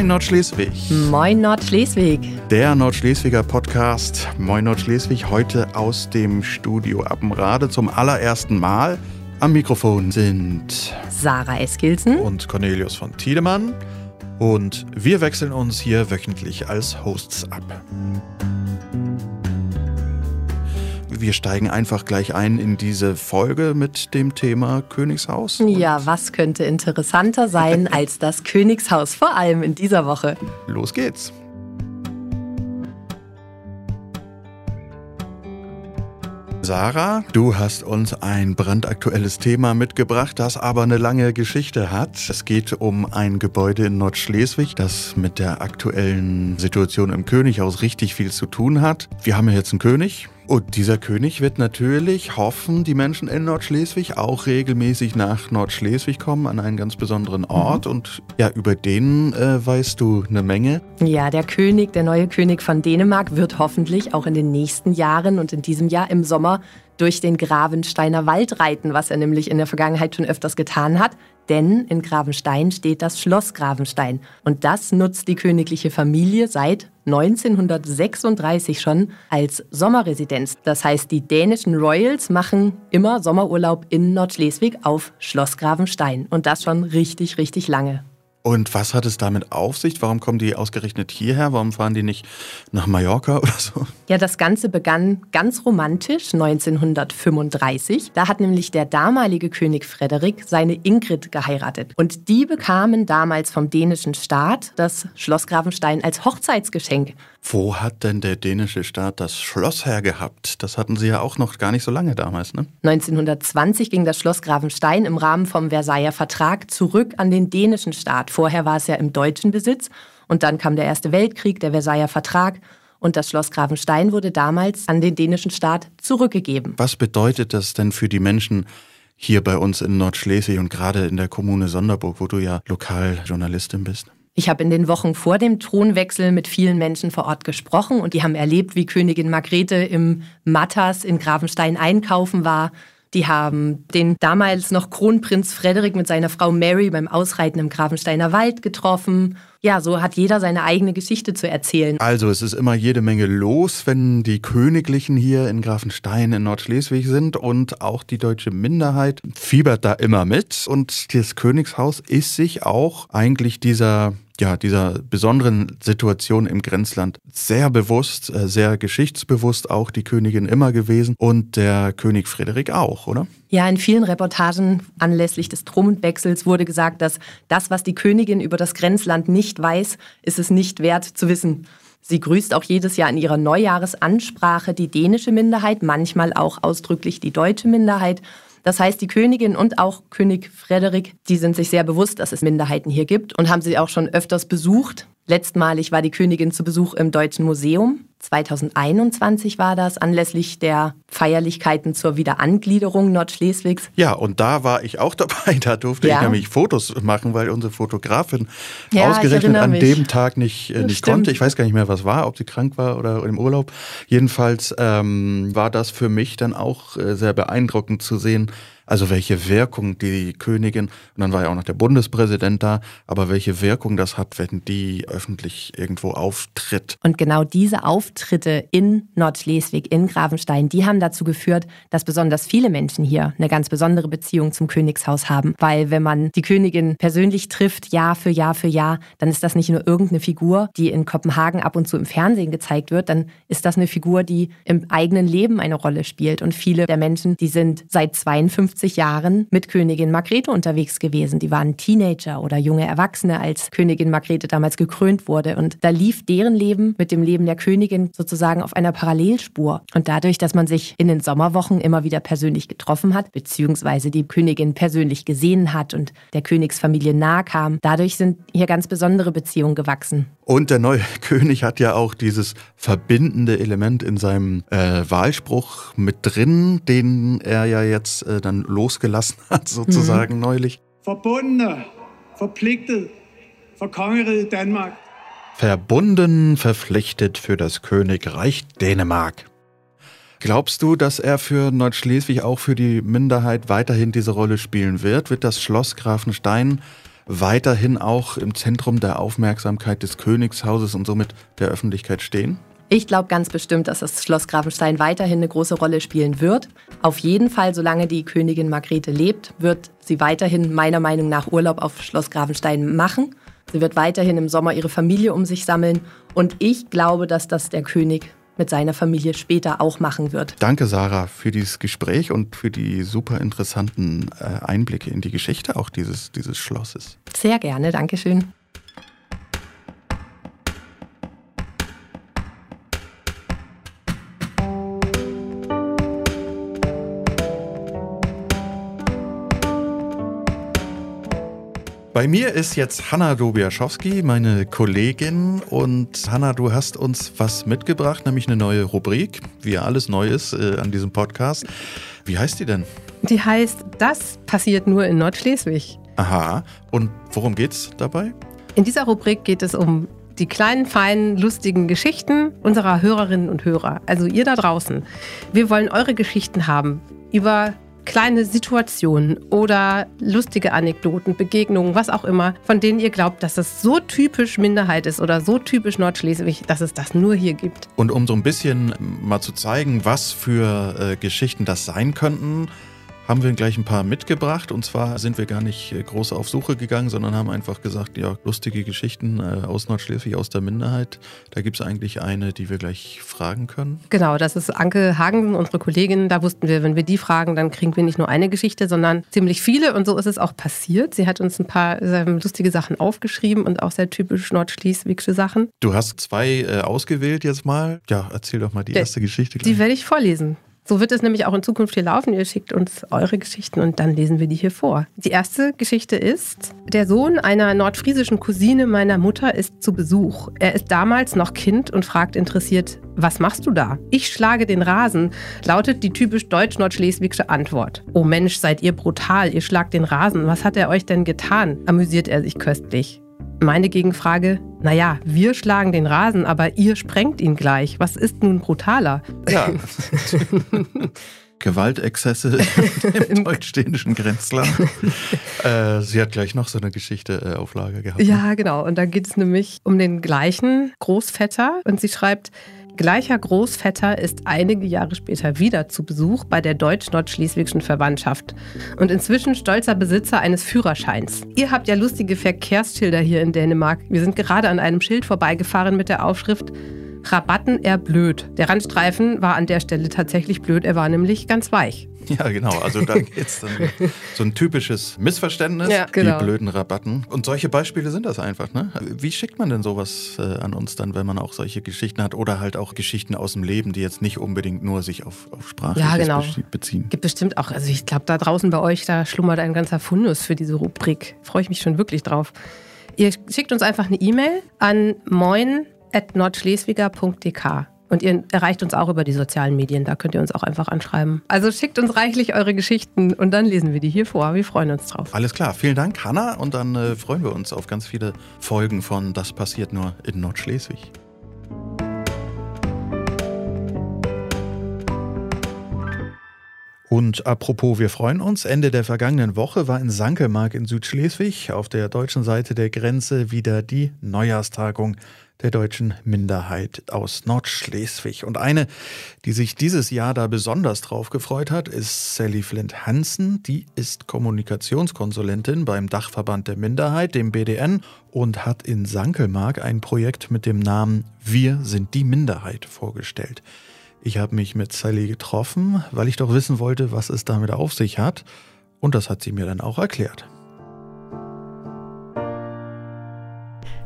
Moin Nordschleswig. Moin Nordschleswig. Der Nordschleswiger Podcast. Moin Nordschleswig. Heute aus dem Studio Appenrade zum allerersten Mal. Am Mikrofon sind Sarah Eskilsen und Cornelius von Tiedemann. Und wir wechseln uns hier wöchentlich als Hosts ab. Wir steigen einfach gleich ein in diese Folge mit dem Thema Königshaus. Ja, was könnte interessanter sein als das Königshaus, vor allem in dieser Woche? Los geht's. Sarah, du hast uns ein brandaktuelles Thema mitgebracht, das aber eine lange Geschichte hat. Es geht um ein Gebäude in Nordschleswig, das mit der aktuellen Situation im Könighaus richtig viel zu tun hat. Wir haben ja jetzt einen König, und dieser König wird natürlich hoffen, die Menschen in Nordschleswig auch regelmäßig nach Nordschleswig kommen, an einen ganz besonderen Ort. Mhm. Und ja, über den äh, weißt du eine Menge. Ja, der König, der neue König von Dänemark, wird hoffentlich auch in den nächsten Jahren und in diesem Jahr im Sommer durch den Gravensteiner Wald reiten, was er nämlich in der Vergangenheit schon öfters getan hat denn in Gravenstein steht das Schloss Gravenstein und das nutzt die königliche Familie seit 1936 schon als Sommerresidenz. Das heißt, die dänischen Royals machen immer Sommerurlaub in Nordschleswig auf Schloss Gravenstein und das schon richtig, richtig lange. Und was hat es damit auf sich? Warum kommen die ausgerechnet hierher? Warum fahren die nicht nach Mallorca oder so? Ja, das Ganze begann ganz romantisch 1935. Da hat nämlich der damalige König Frederik seine Ingrid geheiratet. Und die bekamen damals vom dänischen Staat das Schloss Grafenstein als Hochzeitsgeschenk. Wo hat denn der dänische Staat das Schloss hergehabt? Das hatten sie ja auch noch gar nicht so lange damals, ne? 1920 ging das Schloss Grafenstein im Rahmen vom Versailler Vertrag zurück an den dänischen Staat. Vorher war es ja im deutschen Besitz und dann kam der Erste Weltkrieg, der Versailler Vertrag und das Schloss Grafenstein wurde damals an den dänischen Staat zurückgegeben. Was bedeutet das denn für die Menschen hier bei uns in Nordschleswig und gerade in der Kommune Sonderburg, wo du ja Lokaljournalistin bist? Ich habe in den Wochen vor dem Thronwechsel mit vielen Menschen vor Ort gesprochen und die haben erlebt, wie Königin Margrethe im Mattas in Grafenstein einkaufen war. Die haben den damals noch Kronprinz Frederik mit seiner Frau Mary beim Ausreiten im Grafensteiner Wald getroffen. Ja, so hat jeder seine eigene Geschichte zu erzählen. Also es ist immer jede Menge los, wenn die Königlichen hier in Grafenstein in Nordschleswig sind und auch die deutsche Minderheit fiebert da immer mit. Und das Königshaus ist sich auch eigentlich dieser ja, dieser besonderen Situation im Grenzland sehr bewusst, äh, sehr geschichtsbewusst auch die Königin immer gewesen und der König Friedrich auch, oder? Ja, in vielen Reportagen anlässlich des Thronwechsels wurde gesagt, dass das, was die Königin über das Grenzland nicht weiß, ist es nicht wert zu wissen. Sie grüßt auch jedes Jahr in ihrer Neujahresansprache die dänische Minderheit, manchmal auch ausdrücklich die deutsche Minderheit. Das heißt, die Königin und auch König Frederik, die sind sich sehr bewusst, dass es Minderheiten hier gibt und haben sie auch schon öfters besucht. Letztmalig war die Königin zu Besuch im Deutschen Museum. 2021 war das, anlässlich der Feierlichkeiten zur Wiederangliederung Nordschleswigs. Ja, und da war ich auch dabei. Da durfte ja. ich nämlich Fotos machen, weil unsere Fotografin ja, ausgerechnet an mich. dem Tag nicht, äh, nicht konnte. Ich weiß gar nicht mehr, was war, ob sie krank war oder im Urlaub. Jedenfalls ähm, war das für mich dann auch äh, sehr beeindruckend zu sehen, also welche Wirkung die Königin, und dann war ja auch noch der Bundespräsident da, aber welche Wirkung das hat, wenn die öffentlich irgendwo auftritt. Und genau diese Auftritte in Nordschleswig, in Gravenstein, die haben dazu geführt, dass besonders viele Menschen hier eine ganz besondere Beziehung zum Königshaus haben. Weil wenn man die Königin persönlich trifft, Jahr für Jahr für Jahr, dann ist das nicht nur irgendeine Figur, die in Kopenhagen ab und zu im Fernsehen gezeigt wird, dann ist das eine Figur, die im eigenen Leben eine Rolle spielt. Und viele der Menschen, die sind seit 52 50 Jahren mit Königin Margrethe unterwegs gewesen. Die waren Teenager oder junge Erwachsene, als Königin Margrethe damals gekrönt wurde. Und da lief deren Leben mit dem Leben der Königin sozusagen auf einer Parallelspur. Und dadurch, dass man sich in den Sommerwochen immer wieder persönlich getroffen hat, beziehungsweise die Königin persönlich gesehen hat und der Königsfamilie nahe kam, dadurch sind hier ganz besondere Beziehungen gewachsen. Und der neue König hat ja auch dieses verbindende Element in seinem äh, Wahlspruch mit drin, den er ja jetzt äh, dann losgelassen hat, sozusagen mhm. neulich. Verbundene, verpflichtet für Kongeriget Danmark. Verbunden, verpflichtet für das Königreich Dänemark. Glaubst du, dass er für Nordschleswig auch für die Minderheit weiterhin diese Rolle spielen wird? Wird das Schloss Grafenstein weiterhin auch im Zentrum der Aufmerksamkeit des Königshauses und somit der Öffentlichkeit stehen? Ich glaube ganz bestimmt, dass das Schloss Grafenstein weiterhin eine große Rolle spielen wird. Auf jeden Fall, solange die Königin Margrethe lebt, wird sie weiterhin meiner Meinung nach Urlaub auf Schloss Grafenstein machen. Sie wird weiterhin im Sommer ihre Familie um sich sammeln. Und ich glaube, dass das der König mit seiner Familie später auch machen wird. Danke, Sarah, für dieses Gespräch und für die super interessanten äh, Einblicke in die Geschichte auch dieses, dieses Schlosses. Sehr gerne, Dankeschön. Bei mir ist jetzt Hanna Dobiaschowski, meine Kollegin. Und Hanna, du hast uns was mitgebracht, nämlich eine neue Rubrik, wie ja alles neu ist äh, an diesem Podcast. Wie heißt die denn? Die heißt Das passiert nur in Nordschleswig. Aha. Und worum geht's dabei? In dieser Rubrik geht es um die kleinen, feinen, lustigen Geschichten unserer Hörerinnen und Hörer. Also ihr da draußen. Wir wollen eure Geschichten haben über kleine Situationen oder lustige Anekdoten, Begegnungen, was auch immer, von denen ihr glaubt, dass das so typisch Minderheit ist oder so typisch Nordschleswig, dass es das nur hier gibt. Und um so ein bisschen mal zu zeigen, was für äh, Geschichten das sein könnten, haben wir gleich ein paar mitgebracht. Und zwar sind wir gar nicht äh, groß auf Suche gegangen, sondern haben einfach gesagt, ja, lustige Geschichten äh, aus Nordschleswig, aus der Minderheit. Da gibt es eigentlich eine, die wir gleich fragen können. Genau, das ist Anke Hagen, unsere Kollegin. Da wussten wir, wenn wir die fragen, dann kriegen wir nicht nur eine Geschichte, sondern ziemlich viele. Und so ist es auch passiert. Sie hat uns ein paar ähm, lustige Sachen aufgeschrieben und auch sehr typisch nordschleswigsche Sachen. Du hast zwei äh, ausgewählt jetzt mal. Ja, erzähl doch mal die erste Geschichte. Gleich. Die werde ich vorlesen. So wird es nämlich auch in Zukunft hier laufen. Ihr schickt uns eure Geschichten und dann lesen wir die hier vor. Die erste Geschichte ist, der Sohn einer nordfriesischen Cousine meiner Mutter ist zu Besuch. Er ist damals noch Kind und fragt interessiert, was machst du da? Ich schlage den Rasen, lautet die typisch deutsch-nordschleswigsche Antwort. Oh Mensch, seid ihr brutal, ihr schlagt den Rasen. Was hat er euch denn getan? amüsiert er sich köstlich. Meine Gegenfrage, naja, wir schlagen den Rasen, aber ihr sprengt ihn gleich. Was ist nun brutaler? Ja. Gewaltexzesse im deutsch-dänischen Grenzland. äh, sie hat gleich noch so eine Geschichte äh, auf Lager gehabt. Ja, ne? genau. Und da geht es nämlich um den gleichen Großvetter. Und sie schreibt, Gleicher Großvetter ist einige Jahre später wieder zu Besuch bei der deutsch-nordschleswigschen Verwandtschaft und inzwischen stolzer Besitzer eines Führerscheins. Ihr habt ja lustige Verkehrsschilder hier in Dänemark. Wir sind gerade an einem Schild vorbeigefahren mit der Aufschrift Rabatten er blöd. Der Randstreifen war an der Stelle tatsächlich blöd, er war nämlich ganz weich. Ja, genau. Also da geht es dann so ein typisches Missverständnis, ja, genau. die blöden Rabatten. Und solche Beispiele sind das einfach. Ne? Wie schickt man denn sowas äh, an uns dann, wenn man auch solche Geschichten hat oder halt auch Geschichten aus dem Leben, die jetzt nicht unbedingt nur sich auf, auf Sprache ja, genau. beziehen? Gibt bestimmt auch. Also ich glaube, da draußen bei euch, da schlummert ein ganzer Fundus für diese Rubrik. Freue ich mich schon wirklich drauf. Ihr schickt uns einfach eine E-Mail an moin.nordschleswiger.dk. Und ihr erreicht uns auch über die sozialen Medien, da könnt ihr uns auch einfach anschreiben. Also schickt uns reichlich eure Geschichten und dann lesen wir die hier vor. Wir freuen uns drauf. Alles klar, vielen Dank, Hanna. Und dann äh, freuen wir uns auf ganz viele Folgen von Das passiert nur in Nordschleswig. Und apropos, wir freuen uns. Ende der vergangenen Woche war in Sankelmark in Südschleswig auf der deutschen Seite der Grenze wieder die Neujahrstagung der deutschen Minderheit aus Nordschleswig. Und eine, die sich dieses Jahr da besonders drauf gefreut hat, ist Sally Flint Hansen. Die ist Kommunikationskonsulentin beim Dachverband der Minderheit, dem BDN, und hat in Sankelmark ein Projekt mit dem Namen Wir sind die Minderheit vorgestellt. Ich habe mich mit Sally getroffen, weil ich doch wissen wollte, was es damit auf sich hat. Und das hat sie mir dann auch erklärt.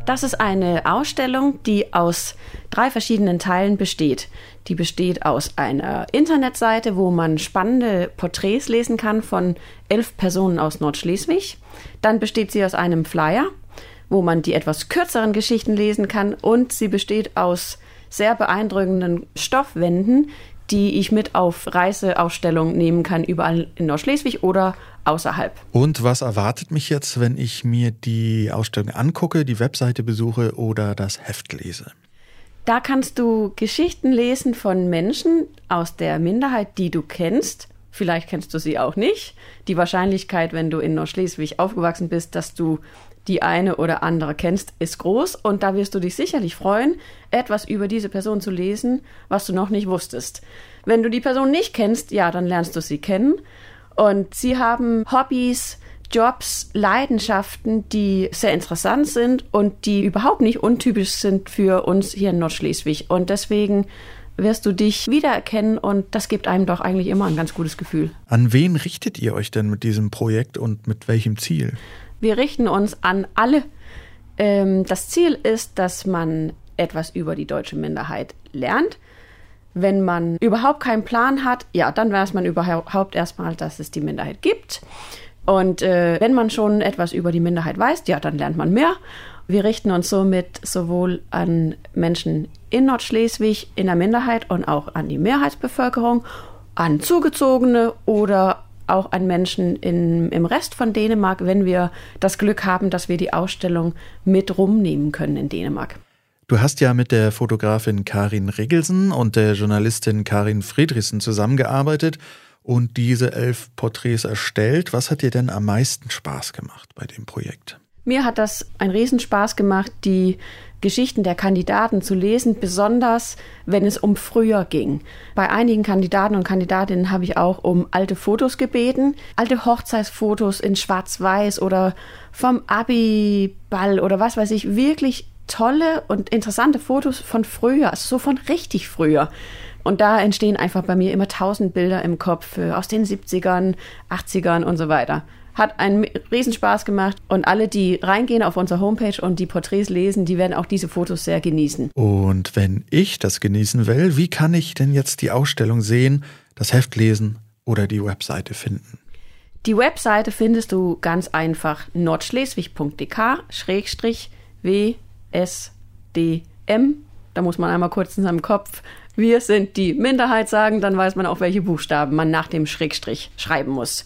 Das ist eine Ausstellung, die aus drei verschiedenen Teilen besteht. Die besteht aus einer Internetseite, wo man spannende Porträts lesen kann von elf Personen aus Nordschleswig. Dann besteht sie aus einem Flyer, wo man die etwas kürzeren Geschichten lesen kann. Und sie besteht aus sehr beeindruckenden Stoffwänden, die ich mit auf Reiseausstellungen nehmen kann, überall in Nordschleswig oder außerhalb. Und was erwartet mich jetzt, wenn ich mir die Ausstellung angucke, die Webseite besuche oder das Heft lese? Da kannst du Geschichten lesen von Menschen aus der Minderheit, die du kennst. Vielleicht kennst du sie auch nicht. Die Wahrscheinlichkeit, wenn du in Nordschleswig aufgewachsen bist, dass du die eine oder andere kennst, ist groß und da wirst du dich sicherlich freuen, etwas über diese Person zu lesen, was du noch nicht wusstest. Wenn du die Person nicht kennst, ja, dann lernst du sie kennen und sie haben Hobbys, Jobs, Leidenschaften, die sehr interessant sind und die überhaupt nicht untypisch sind für uns hier in Nordschleswig. Und deswegen wirst du dich wiedererkennen und das gibt einem doch eigentlich immer ein ganz gutes Gefühl. An wen richtet ihr euch denn mit diesem Projekt und mit welchem Ziel? Wir richten uns an alle. Ähm, das Ziel ist, dass man etwas über die deutsche Minderheit lernt. Wenn man überhaupt keinen Plan hat, ja, dann weiß man überhaupt erstmal, dass es die Minderheit gibt. Und äh, wenn man schon etwas über die Minderheit weiß, ja, dann lernt man mehr. Wir richten uns somit sowohl an Menschen in Nordschleswig in der Minderheit und auch an die Mehrheitsbevölkerung, an Zugezogene oder auch an Menschen in, im Rest von Dänemark, wenn wir das Glück haben, dass wir die Ausstellung mit rumnehmen können in Dänemark. Du hast ja mit der Fotografin Karin Regelsen und der Journalistin Karin Friedrichsen zusammengearbeitet und diese elf Porträts erstellt. Was hat dir denn am meisten Spaß gemacht bei dem Projekt? Mir hat das einen Riesenspaß gemacht, die Geschichten der Kandidaten zu lesen, besonders wenn es um früher ging. Bei einigen Kandidaten und Kandidatinnen habe ich auch um alte Fotos gebeten, alte Hochzeitsfotos in Schwarz-Weiß oder vom Abi-Ball oder was weiß ich, wirklich tolle und interessante Fotos von früher, also so von richtig früher. Und da entstehen einfach bei mir immer tausend Bilder im Kopf äh, aus den 70ern, 80ern und so weiter. Hat einen Riesenspaß gemacht und alle, die reingehen auf unsere Homepage und die Porträts lesen, die werden auch diese Fotos sehr genießen. Und wenn ich das genießen will, wie kann ich denn jetzt die Ausstellung sehen, das Heft lesen oder die Webseite finden? Die Webseite findest du ganz einfach nordschleswig.dk-wsdm. Da muss man einmal kurz in seinem Kopf wir sind die Minderheit sagen, dann weiß man auch, welche Buchstaben man nach dem Schrägstrich schreiben muss.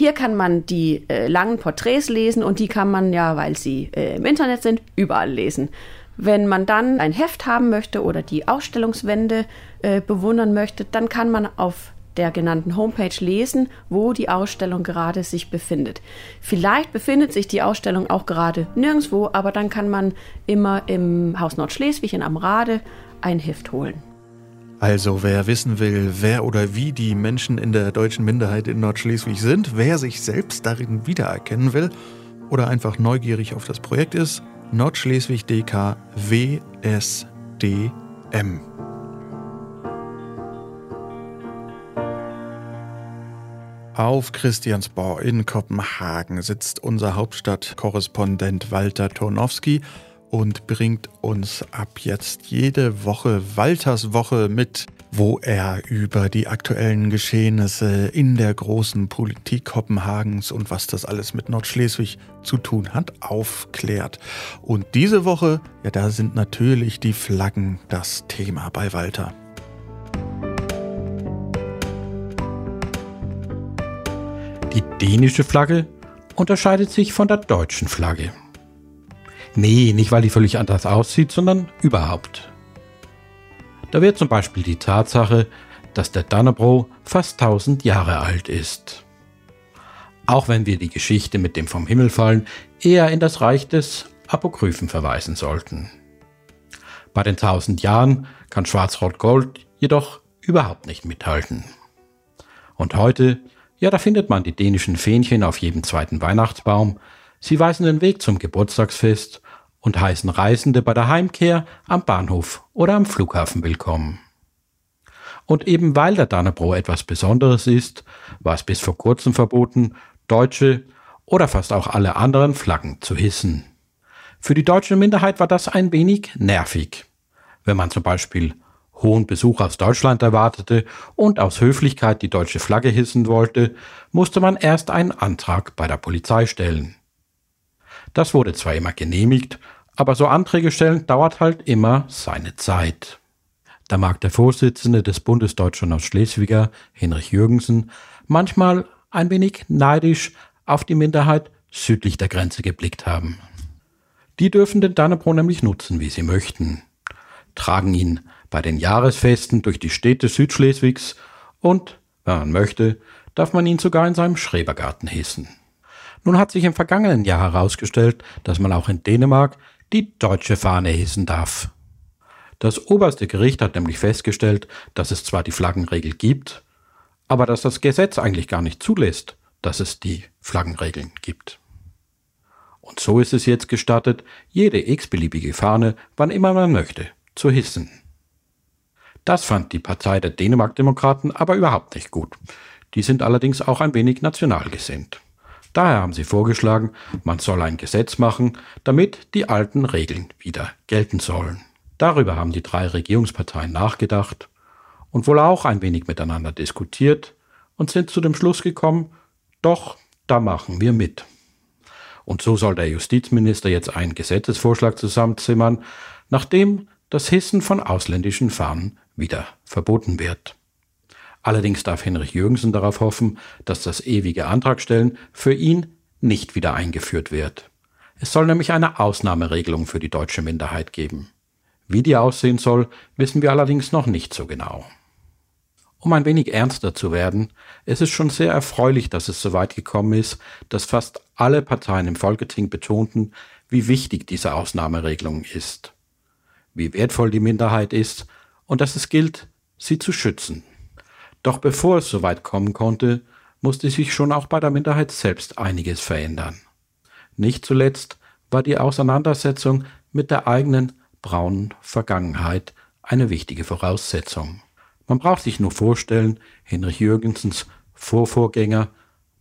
Hier kann man die äh, langen Porträts lesen und die kann man ja, weil sie äh, im Internet sind, überall lesen. Wenn man dann ein Heft haben möchte oder die Ausstellungswände äh, bewundern möchte, dann kann man auf der genannten Homepage lesen, wo die Ausstellung gerade sich befindet. Vielleicht befindet sich die Ausstellung auch gerade nirgendwo, aber dann kann man immer im Haus Nordschleswig in Amrade ein Heft holen. Also wer wissen will, wer oder wie die Menschen in der deutschen Minderheit in Nordschleswig sind, wer sich selbst darin wiedererkennen will oder einfach neugierig auf das Projekt ist, Nordschleswig DK WSDM. Auf Christiansborg in Kopenhagen sitzt unser Hauptstadtkorrespondent Walter Tornowski und bringt uns ab jetzt jede Woche Walters Woche mit, wo er über die aktuellen Geschehnisse in der großen Politik Kopenhagens und was das alles mit Nordschleswig zu tun hat, aufklärt. Und diese Woche, ja, da sind natürlich die Flaggen das Thema bei Walter. Die dänische Flagge unterscheidet sich von der deutschen Flagge. Nee, nicht weil die völlig anders aussieht, sondern überhaupt. Da wird zum Beispiel die Tatsache, dass der Dannebrog fast 1000 Jahre alt ist. Auch wenn wir die Geschichte mit dem vom Himmel fallen eher in das Reich des Apokryphen verweisen sollten. Bei den 1000 Jahren kann Schwarz-Rot-Gold jedoch überhaupt nicht mithalten. Und heute, ja, da findet man die dänischen Fähnchen auf jedem zweiten Weihnachtsbaum, Sie weisen den Weg zum Geburtstagsfest und heißen Reisende bei der Heimkehr am Bahnhof oder am Flughafen willkommen. Und eben weil der Dannebrog etwas Besonderes ist, war es bis vor kurzem verboten, deutsche oder fast auch alle anderen Flaggen zu hissen. Für die deutsche Minderheit war das ein wenig nervig. Wenn man zum Beispiel hohen Besuch aus Deutschland erwartete und aus Höflichkeit die deutsche Flagge hissen wollte, musste man erst einen Antrag bei der Polizei stellen. Das wurde zwar immer genehmigt, aber so Anträge stellen dauert halt immer seine Zeit. Da mag der Vorsitzende des Bundesdeutschen Nordschleswiger, Hinrich Jürgensen, manchmal ein wenig neidisch auf die Minderheit südlich der Grenze geblickt haben. Die dürfen den Dannebrog nämlich nutzen, wie sie möchten, tragen ihn bei den Jahresfesten durch die Städte Südschleswigs und, wenn man möchte, darf man ihn sogar in seinem Schrebergarten hissen. Nun hat sich im vergangenen Jahr herausgestellt, dass man auch in Dänemark die deutsche Fahne hissen darf. Das oberste Gericht hat nämlich festgestellt, dass es zwar die Flaggenregel gibt, aber dass das Gesetz eigentlich gar nicht zulässt, dass es die Flaggenregeln gibt. Und so ist es jetzt gestattet, jede x-beliebige Fahne, wann immer man möchte, zu hissen. Das fand die Partei der Dänemark-Demokraten aber überhaupt nicht gut. Die sind allerdings auch ein wenig national gesinnt. Daher haben sie vorgeschlagen, man soll ein Gesetz machen, damit die alten Regeln wieder gelten sollen. Darüber haben die drei Regierungsparteien nachgedacht und wohl auch ein wenig miteinander diskutiert und sind zu dem Schluss gekommen, doch, da machen wir mit. Und so soll der Justizminister jetzt einen Gesetzesvorschlag zusammenzimmern, nachdem das Hissen von ausländischen Fahnen wieder verboten wird. Allerdings darf Henrich Jürgensen darauf hoffen, dass das ewige Antragstellen für ihn nicht wieder eingeführt wird. Es soll nämlich eine Ausnahmeregelung für die deutsche Minderheit geben. Wie die aussehen soll, wissen wir allerdings noch nicht so genau. Um ein wenig ernster zu werden, es ist schon sehr erfreulich, dass es so weit gekommen ist, dass fast alle Parteien im Folketing betonten, wie wichtig diese Ausnahmeregelung ist, wie wertvoll die Minderheit ist und dass es gilt, sie zu schützen. Doch bevor es so weit kommen konnte, musste sich schon auch bei der Minderheit selbst einiges verändern. Nicht zuletzt war die Auseinandersetzung mit der eigenen braunen Vergangenheit eine wichtige Voraussetzung. Man braucht sich nur vorstellen, Hinrich Jürgensens Vorvorgänger,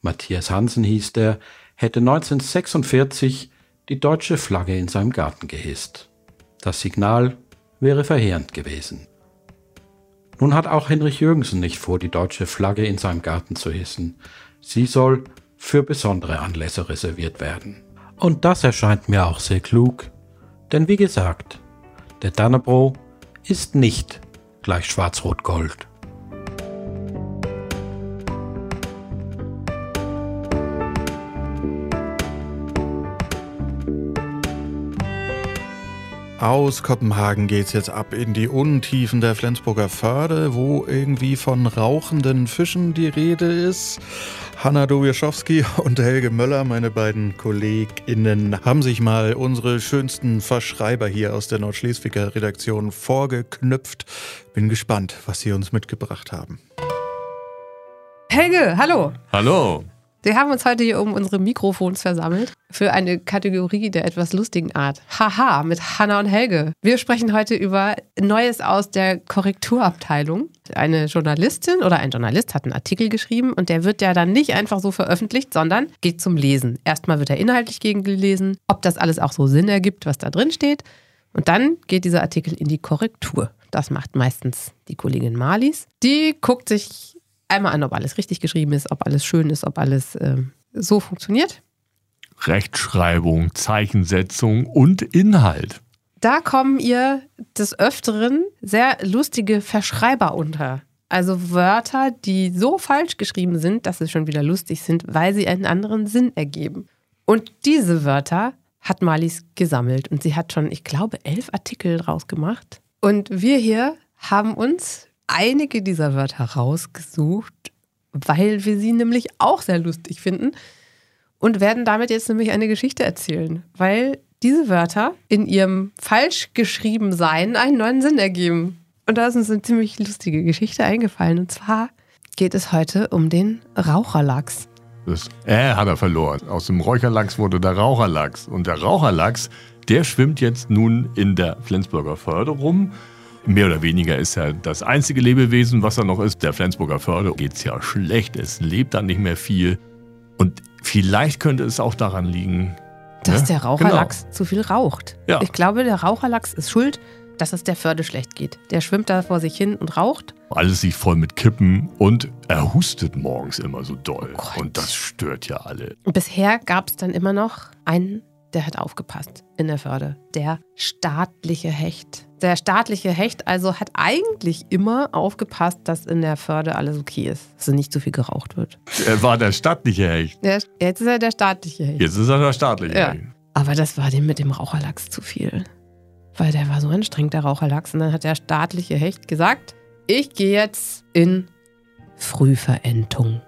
Matthias Hansen hieß der, hätte 1946 die deutsche Flagge in seinem Garten gehisst. Das Signal wäre verheerend gewesen. Nun hat auch Hinrich Jürgensen nicht vor, die deutsche Flagge in seinem Garten zu hissen. Sie soll für besondere Anlässe reserviert werden. Und das erscheint mir auch sehr klug, denn wie gesagt, der Dannebrog ist nicht gleich Schwarz-Rot-Gold. Aus Kopenhagen geht's jetzt ab in die Untiefen der Flensburger Förde, wo irgendwie von rauchenden Fischen die Rede ist. Hanna Dowieszowski und Helge Möller, meine beiden KollegInnen, haben sich mal unsere schönsten Verschreiber hier aus der Nordschleswiger Redaktion vorgeknüpft. Bin gespannt, was sie uns mitgebracht haben. Helge, hallo. Hallo. Wir haben uns heute hier um unsere Mikrofons versammelt für eine Kategorie der etwas lustigen Art. Haha, mit Hanna und Helge. Wir sprechen heute über Neues aus der Korrekturabteilung. Eine Journalistin oder ein Journalist hat einen Artikel geschrieben und der wird ja dann nicht einfach so veröffentlicht, sondern geht zum Lesen. Erstmal wird er inhaltlich gegengelesen, ob das alles auch so Sinn ergibt, was da drin steht. Und dann geht dieser Artikel in die Korrektur. Das macht meistens die Kollegin Marlies. Die guckt sich einmal an, ob alles richtig geschrieben ist, ob alles schön ist, ob alles äh, so funktioniert. Rechtschreibung, Zeichensetzung und Inhalt. Da kommen ihr des Öfteren sehr lustige Verschreiber unter. Also Wörter, die so falsch geschrieben sind, dass sie schon wieder lustig sind, weil sie einen anderen Sinn ergeben. Und diese Wörter hat Marlies gesammelt und sie hat schon, ich glaube, elf Artikel draus gemacht. Und wir hier haben uns einige dieser Wörter rausgesucht, weil wir sie nämlich auch sehr lustig finden und werden damit jetzt nämlich eine Geschichte erzählen, weil diese Wörter in ihrem falsch geschrieben Sein einen neuen Sinn ergeben. Und da ist uns eine ziemlich lustige Geschichte eingefallen. Und zwar geht es heute um den Raucherlachs. Das Äh hat er verloren. Aus dem Räucherlachs wurde der Raucherlachs. Und der Raucherlachs, der schwimmt jetzt nun in der Flensburger Förde rum. Mehr oder weniger ist er das einzige Lebewesen, was er noch ist. Der Flensburger Förde geht es ja schlecht. Es lebt da nicht mehr viel. Und vielleicht könnte es auch daran liegen, Dass ne? der Raucherlachs Genau. zu viel raucht. Ja. Ich glaube, der Raucherlachs ist schuld, dass es der Förde schlecht geht. Der schwimmt da vor sich hin und raucht. Alles sich voll mit Kippen und er hustet morgens immer so doll. Gott. und das stört ja alle. Bisher gab es dann immer noch einen, der hat aufgepasst in der Förde. Der staatliche Hecht. Der staatliche Hecht also hat eigentlich immer aufgepasst, dass in der Förde alles okay ist, dass nicht zu viel geraucht wird. Er war der stattliche Hecht. Der, jetzt ist er der staatliche Hecht. Jetzt ist er der staatliche Ja. Hecht. Aber das war dem mit dem Raucherlachs zu viel. Weil der war so anstrengend, der Raucherlachs. Und dann hat der staatliche Hecht gesagt, ich gehe jetzt in Frühverentung.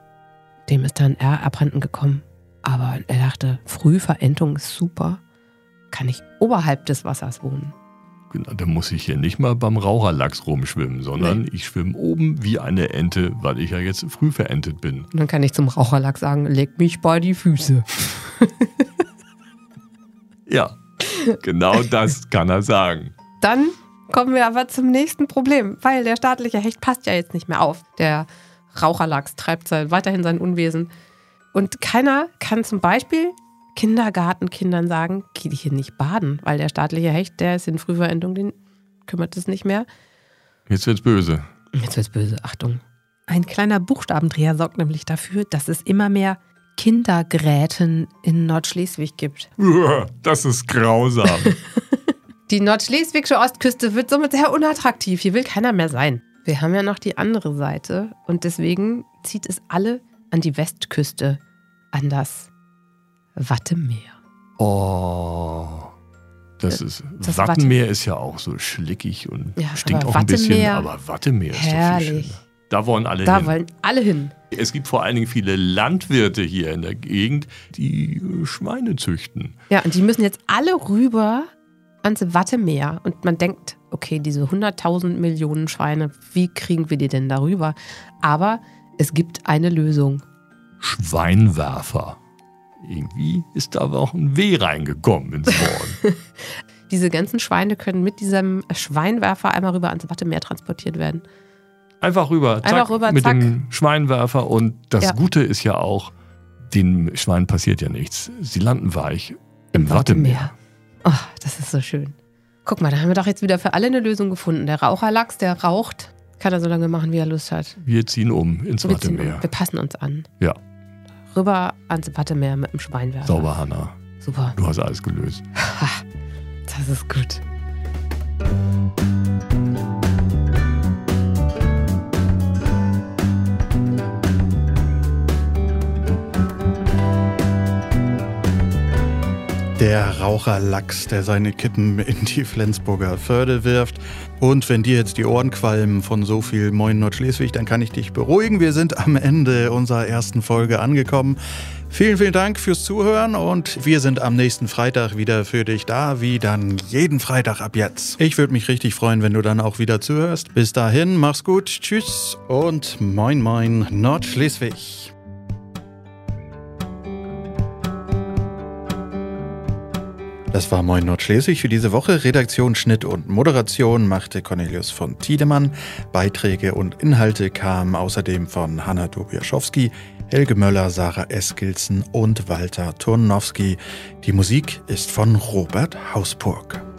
Dem ist dann R abhanden gekommen. Aber er dachte, Frühverentung ist super. Kann ich oberhalb des Wassers wohnen? Genau, da muss ich hier nicht mal beim Raucherlachs rumschwimmen, sondern Nee. ich schwimme oben wie eine Ente, weil ich ja jetzt früh verentet bin. Und dann kann ich zum Raucherlachs sagen, leg mich bei die Füße. Ja, genau das kann er sagen. Dann kommen wir aber zum nächsten Problem, weil der staatliche Hecht passt ja jetzt nicht mehr auf. Der Raucherlachs treibt sein, weiterhin sein Unwesen. Und keiner kann zum Beispiel Kindergartenkindern sagen, geht hier nicht baden, weil der staatliche Hecht, der ist in Frühverentung, den kümmert es nicht mehr. Jetzt wird's böse. Jetzt wird's böse, Achtung. Ein kleiner Buchstabendreher sorgt nämlich dafür, dass es immer mehr Kindergräten in Nordschleswig gibt. Das ist grausam. Die nordschleswigsche Ostküste wird somit sehr unattraktiv. Hier will keiner mehr sein. Wir haben ja noch die andere Seite und deswegen zieht es alle an die Westküste, an das Wattemeer. Oh. Das ist. Das Wattenmeer ist ja auch so schlickig und Ja, stinkt auch ein bisschen, Wattemeer, aber Wattemeer ist doch viel herrlich. schöner. Da wollen alle Da hin. wollen alle hin. Es gibt vor allen Dingen viele Landwirte hier in der Gegend, die äh, Schweine züchten. Ja, und die müssen jetzt alle rüber ans Wattemeer. Und man denkt, okay, diese 100.000 Millionen Schweine, wie kriegen wir die denn darüber? Aber es gibt eine Lösung. Schweinwerfer. Irgendwie ist da aber auch ein W reingekommen ins Wort. Diese ganzen Schweine können mit diesem Schweinwerfer einmal rüber ans Wattemeer transportiert werden. Einfach rüber, zack, Einfach rüber, mit zack. dem Schweinwerfer. Und das Ja. Gute ist ja auch, den Schweinen passiert ja nichts. Sie landen weich im Wattemeer. Oh, das ist so schön. Guck mal, da haben wir doch jetzt wieder für alle eine Lösung gefunden. Der Raucherlachs, der raucht, kann er so lange machen, wie er Lust hat. Wir ziehen um ins Wir, Wattemeer. um. wir passen uns an. Ja, Rüber ans Wattemeer mit dem Schweinwerfer. sauber, Hanna. Super. Du hast alles gelöst. Das ist gut. Der Raucherlachs, der seine Kippen in die Flensburger Förde wirft. Und wenn dir jetzt die Ohren qualmen von so viel Moin Nordschleswig, dann kann ich dich beruhigen. Wir sind am Ende unserer ersten Folge angekommen. Vielen, vielen Dank fürs Zuhören und wir sind am nächsten Freitag wieder für dich da, wie dann jeden Freitag ab jetzt. Ich würde mich richtig freuen, wenn du dann auch wieder zuhörst. Bis dahin, mach's gut, tschüss und moin moin Nordschleswig. Das war Moin Nordschleswig für diese Woche. Redaktion, Schnitt und Moderation machte Cornelius von Tiedemann. Beiträge und Inhalte kamen außerdem von Hanna Dobiaschowski, Helge Möller, Sarah Eskilsen und Walter Turnowski. Die Musik ist von Robert Hausburg.